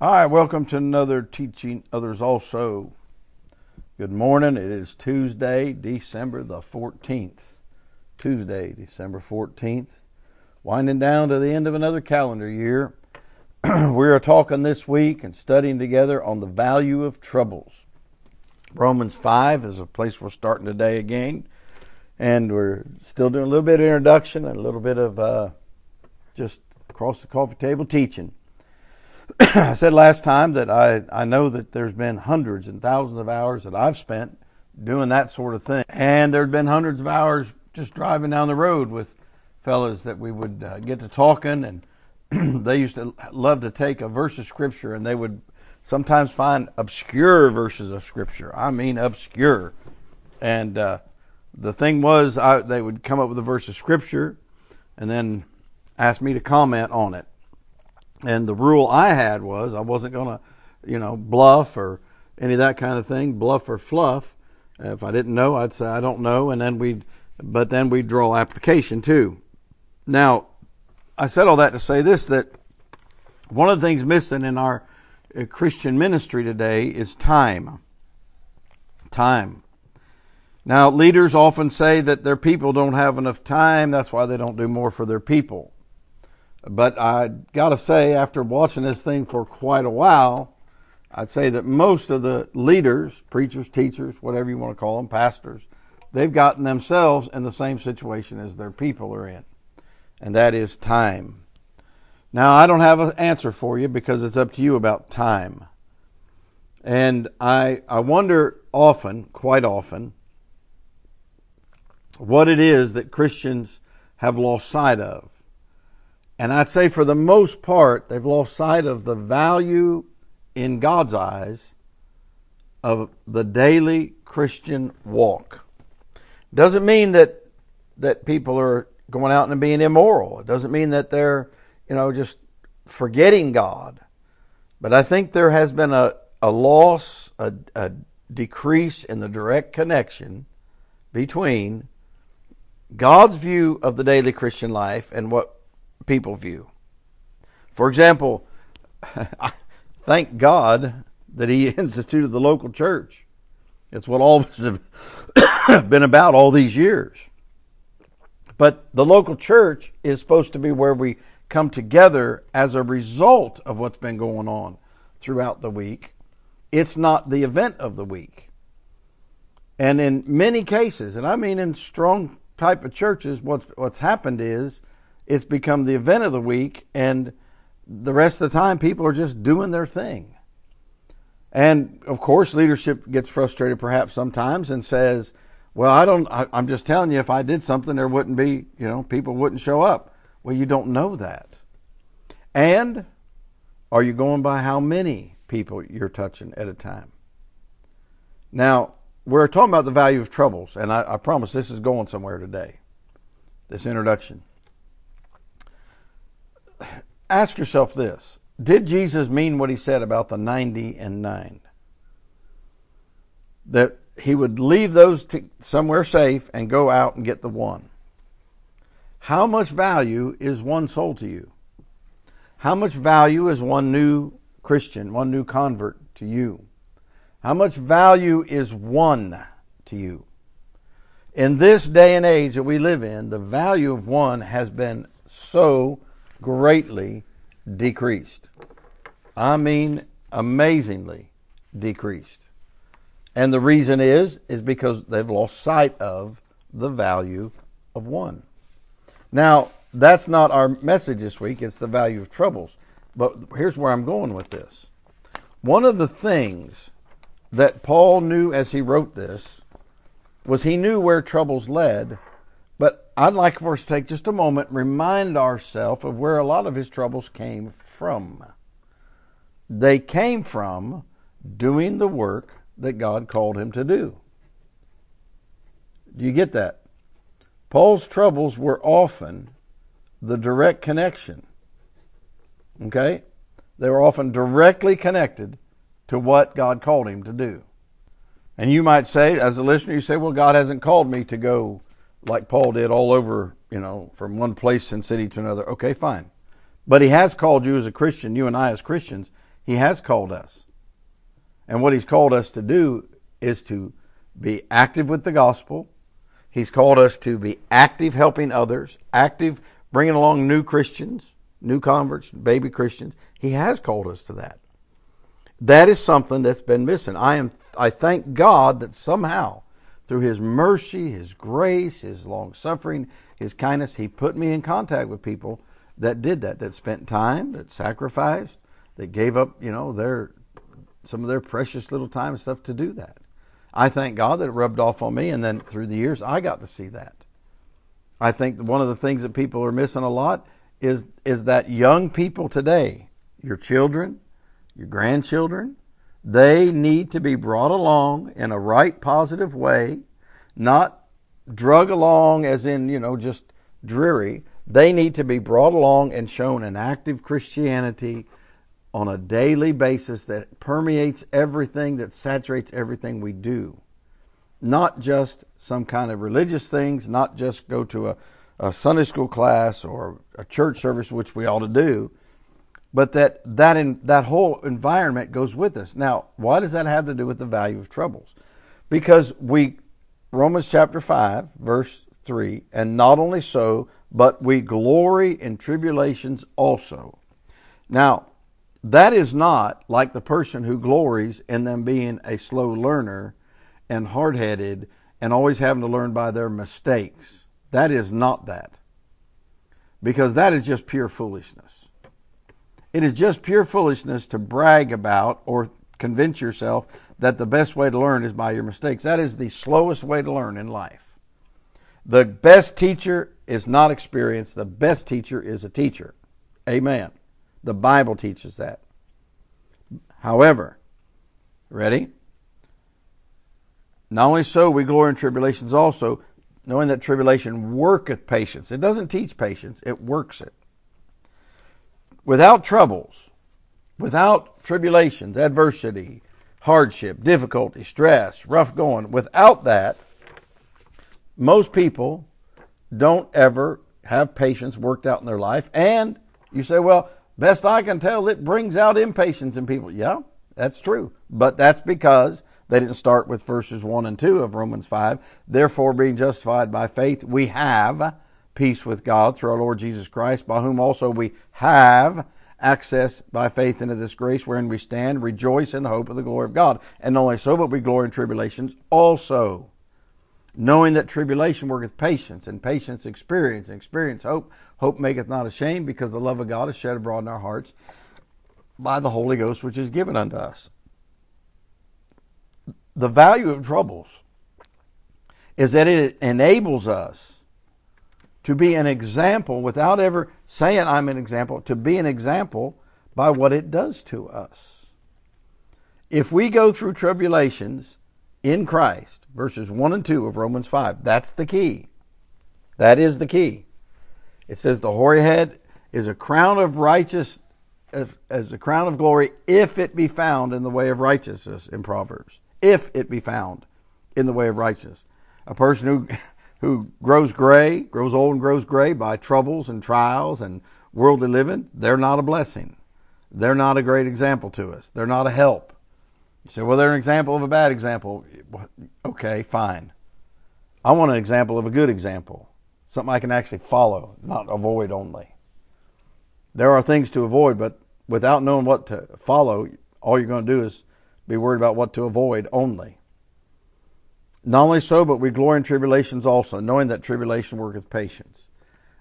Right, welcome to another Teaching Others Also. Good morning. It is Tuesday, December the 14th. Tuesday, December 14th. Winding down to the end of another calendar year. we are talking this week and studying together on the value of troubles. Romans 5 is a place we're starting today again. And we're still doing a little bit of introduction and a little bit of uh, just across the coffee table teaching. I said last time that I, I know that there's been hundreds and thousands of hours that I've spent doing that sort of thing. And there's been hundreds of hours just driving down the road with fellas that we would uh, get to talking and they used to love to take a verse of scripture and they would sometimes find obscure verses of scripture. I mean obscure. And uh, the thing was, I, they would come up with a verse of scripture and then ask me to comment on it. And the rule I had was I wasn't going to, you know, bluff or any of that kind of thing, bluff or fluff. If I didn't know, I'd say I don't know, and then we'd, but then we'd draw application too. Now, I said all that to say this: that one of the things missing in our uh, Christian ministry today is time. Time. Now, leaders often say that their people don't have enough time. That's why they don't do more for their people. But I got to say, after watching this thing for quite a while, I'd say that most of the leaders, preachers, teachers, whatever you want to call them, pastors, they've gotten themselves in the same situation as their people are in, and that is time. Now, I don't have an answer for you because it's up to you about time. And I, I wonder often, quite often, what it is that Christians have lost sight of. And I'd say for the most part, they've lost sight of the value in God's eyes of the daily Christian walk. Doesn't mean that that people are going out and being immoral. It doesn't mean that they're, you know, just forgetting God. But I think there has been a, a loss, a, a decrease in the direct connection between God's view of the daily Christian life and what people view. For example, thank God that He instituted the local church. It's what all of us have been about all these years. But the local church is supposed to be where we come together as a result of what's been going on throughout the week. It's not the event of the week. And in many cases, and I mean in strong type of churches, what's what's happened is it's become the event of the week, and the rest of the time, people are just doing their thing. And of course, leadership gets frustrated perhaps sometimes and says, "Well, I don't. I, I'm just telling you, if I did something, there wouldn't be, you know, people wouldn't show up." Well, you don't know that. And are you going by how many people you're touching at a time? Now, we're talking about the value of troubles, and I, I promise this is going somewhere today. This introduction ask yourself this Did Jesus mean what he said about the 90 and 9? That he would leave those somewhere safe and go out and get the one. How much value is one soul to you? How much value is one new Christian, one new convert to you? How much value is one to you? In this day and age that we live in, the value of one has been so greatly decreased. I mean, amazingly decreased. And the reason is, is because they've lost sight of the value of one. Now, that's not our message this week, it's the value of troubles. But here's where I'm going with this. One of the things that Paul knew as he wrote this was he knew where troubles led I'd like for us to take just a moment, remind ourselves of where a lot of his troubles came from. They came from doing the work that God called him to do. Do you get that? Paul's troubles were often the direct connection. Okay? They were often directly connected to what God called him to do. And you might say, as a listener, you say, well, God hasn't called me to go like Paul did all over, you know, from one place and city to another. Okay, fine. But he has called you as a Christian, you and I as Christians, He has called us. And what He's called us to do is to be active with the gospel. He's called us to be active helping others, active bringing along new Christians, new converts, baby Christians. He has called us to that. That is something that's been missing. I am I thank God that somehow through his mercy, his grace, his long suffering, his kindness, he put me in contact with people that did that, that spent time, that sacrificed, that gave up, you know, their some of their precious little time and stuff to do that. I thank God that it rubbed off on me, and then through the years, I got to see that. I think one of the things that people are missing a lot is is that young people today, your children, your grandchildren, they need to be brought along in a right, positive way, not drug along as in you know just dreary. They need to be brought along and shown an active Christianity on a daily basis that permeates everything, that saturates everything we do. Not just some kind of religious things, not just go to a, a Sunday school class or a church service, which we ought to do, but that that in, that whole environment goes with us. Now, why does that have to do with the value of troubles? Because we Romans chapter 5 verse 3, and not only so, but we glory in tribulations also. Now, that is not like the person who glories in them being a slow learner and hard headed and always having to learn by their mistakes. That is not that. Because that is just pure foolishness. It is just pure foolishness to brag about or convince yourself that the best way to learn is by your mistakes. That is the slowest way to learn in life. The best teacher is not experience. The best teacher is a teacher. Amen. The Bible teaches that. However, ready? Not only so, we glory in tribulations also, knowing that tribulation worketh patience. It doesn't teach patience, it works it. Without troubles, without tribulations, adversity, hardship, difficulty, stress, rough going, without that, most people don't ever have patience worked out in their life. And you say, well, best I can tell, it brings out impatience in people. Yeah, that's true. But that's because they didn't start with verses 1 and 2 of Romans 5. Therefore, being justified by faith, we have peace with God through our Lord Jesus Christ, by whom also we have access by faith into this grace wherein we stand, rejoice in the hope of the glory of God. And not only so, but we glory in tribulations also. Knowing that tribulation worketh patience, and patience experience, and experience hope. Hope maketh not ashamed, because the love of God is shed abroad in our hearts by the Holy Ghost which is given unto us. The value of troubles is that it enables us to be an example without ever saying I'm an example, to be an example by what it does to us. If we go through tribulations in Christ, verses 1 and 2 of Romans 5, that's the key. That is the key. It says the hoary head is a crown of righteousness as, a crown of glory if it be found in the way of righteousness in Proverbs. If it be found in the way of righteousness. A person who who grows gray, grows old and grows gray by troubles and trials and worldly living, they're not a blessing. They're not a great example to us. They're not a help. You say, well, they're an example of a bad example. Okay, fine. I want an example of a good example, something I can actually follow, not avoid only. There are things to avoid, but without knowing what to follow, all you're going to do is be worried about what to avoid only. Not only so, but we glory in tribulations also, knowing that tribulation worketh patience.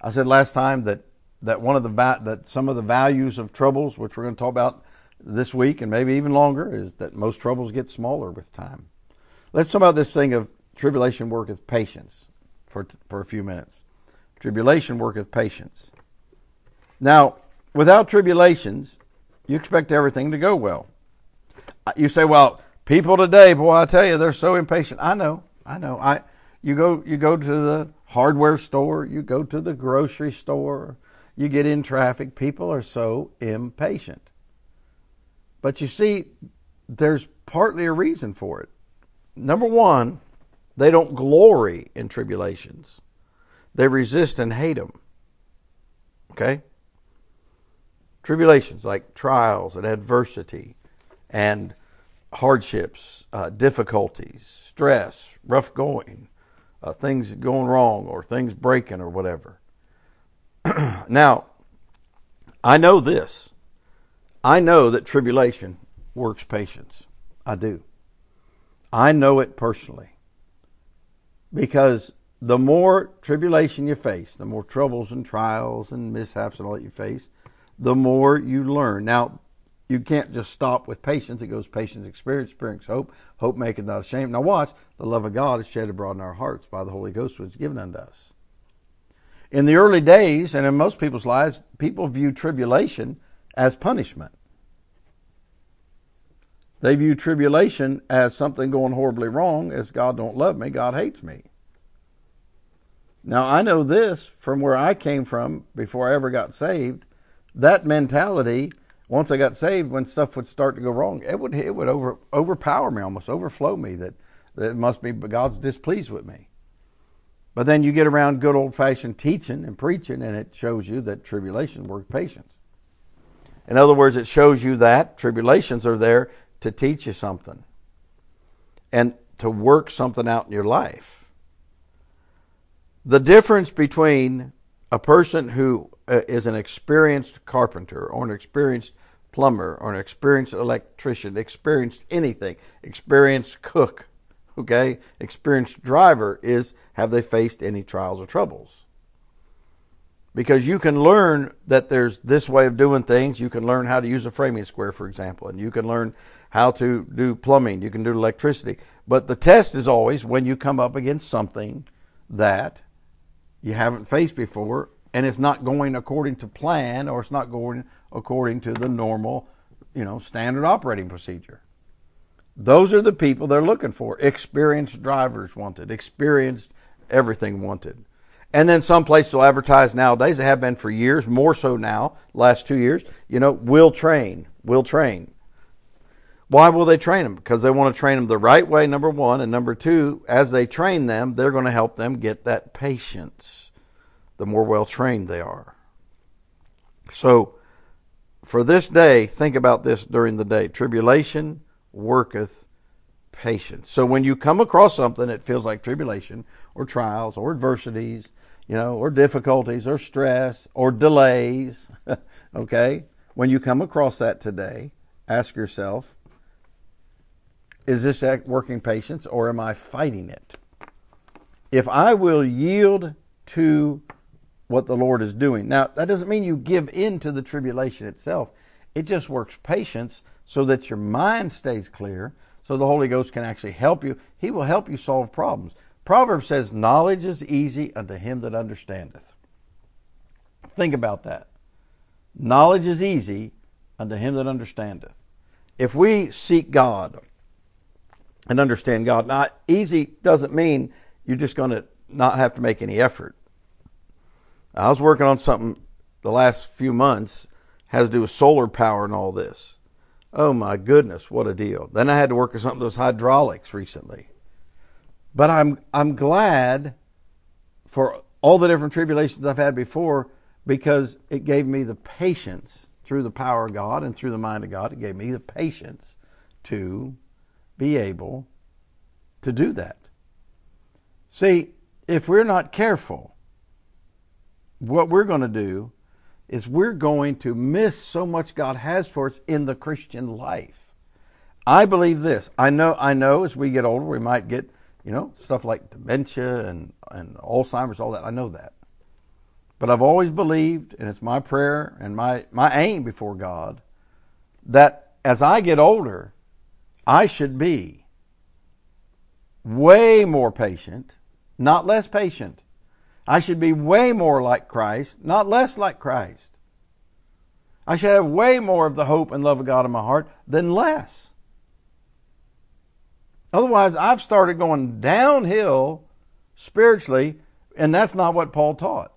I said last time that, that one of the that some of the values of troubles, which we're going to talk about this week and maybe even longer, is that most troubles get smaller with time. Let's talk about this thing of tribulation worketh patience for for a few minutes. Tribulation worketh patience. Now, without tribulations, you expect everything to go well. You say, well, People today, boy, I tell you, they're so impatient. I know, I know. I you go you go to the hardware store, you go to the grocery store, you get in traffic. People are so impatient. But you see, there's partly a reason for it. Number one, they don't glory in tribulations. They resist and hate them. Okay? Tribulations like trials and adversity and hardships, uh, difficulties, stress, rough going, uh, things going wrong or things breaking or whatever. now, I know this. I know that tribulation works patience. I do. I know it personally. Because the more tribulation you face, the more troubles and trials and mishaps and all that you face, the more you learn. Now, you can't just stop with patience. It goes patience, experience, experience, hope, hope making not ashamed. Now watch, the love of God is shed abroad in our hearts by the Holy Ghost which is given unto us. In the early days, and in most people's lives, people view tribulation as punishment. They view tribulation as something going horribly wrong, as God don't love me, God hates me. Now I know this from where I came from before I ever got saved. That mentality once I got saved, when stuff would start to go wrong, it would it would over overpower me, almost overflow me. That that it must be God's displeased with me. But then you get around good old fashioned teaching and preaching, and it shows you that tribulation works patience. In other words, it shows you that tribulations are there to teach you something and to work something out in your life. The difference between a person who uh, an experienced carpenter or an experienced plumber or an experienced electrician, experienced anything, experienced cook, okay, experienced driver is have they faced any trials or troubles? Because you can learn that there's this way of doing things. You can learn how to use a framing square, for example, and you can learn how to do plumbing. You can do electricity. But the test is always when you come up against something that you haven't faced before and it's not going according to plan or it's not going according to the normal, you know, standard operating procedure. Those are the people they're looking for. Experienced drivers wanted, experienced everything wanted. And then some places will advertise nowadays, they have been for years, more so now, last two years, you know, will train, will train. Why will they train them? Because they want to train them the right way, number one. And number two, as they train them, they're going to help them get that patience the more well trained they are. So, for this day, think about this during the day. Tribulation worketh patience. So, when you come across something that feels like tribulation or trials or adversities, you know, or difficulties or stress or delays, okay, when you come across that today, ask yourself, is this working patience or am I fighting it? If I will yield to what the Lord is doing. Now, that doesn't mean you give in to the tribulation itself. It just works patience so that your mind stays clear, so the Holy Ghost can actually help you. He will help you solve problems. Proverbs says, Knowledge is easy unto him that understandeth. Think about that. Knowledge is easy unto him that understandeth. If we seek God and understand God, not easy doesn't mean you're just going to not have to make any effort. I was working on something the last few months has to do with solar power and all this. Oh my goodness, what a deal. Then I had to work on something that was hydraulics recently. But I'm I'm glad for all the different tribulations I've had before because it gave me the patience through the power of God and through the mind of God. It gave me the patience to be able to do that. See, if we're not careful, what we're going to do is we're going to miss so much God has for us in the Christian life. I believe this. I know I know as we get older we might get, you know, stuff like dementia and, and Alzheimer's, all that. I know that. But I've always believed, and it's my prayer and my, my aim before God, that as I get older, I should be way more patient, not less patient, I should be way more like Christ, not less like Christ. I should have way more of the hope and love of God in my heart than less. Otherwise, I've started going downhill spiritually, and that's not what Paul taught.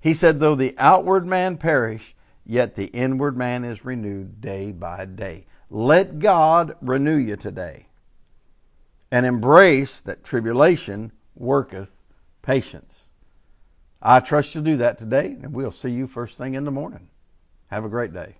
He said, Though the outward man perish, yet the inward man is renewed day by day. Let God renew you today and embrace that tribulation worketh patience. I trust you'll do that today, and we'll see you first thing in the morning. Have a great day.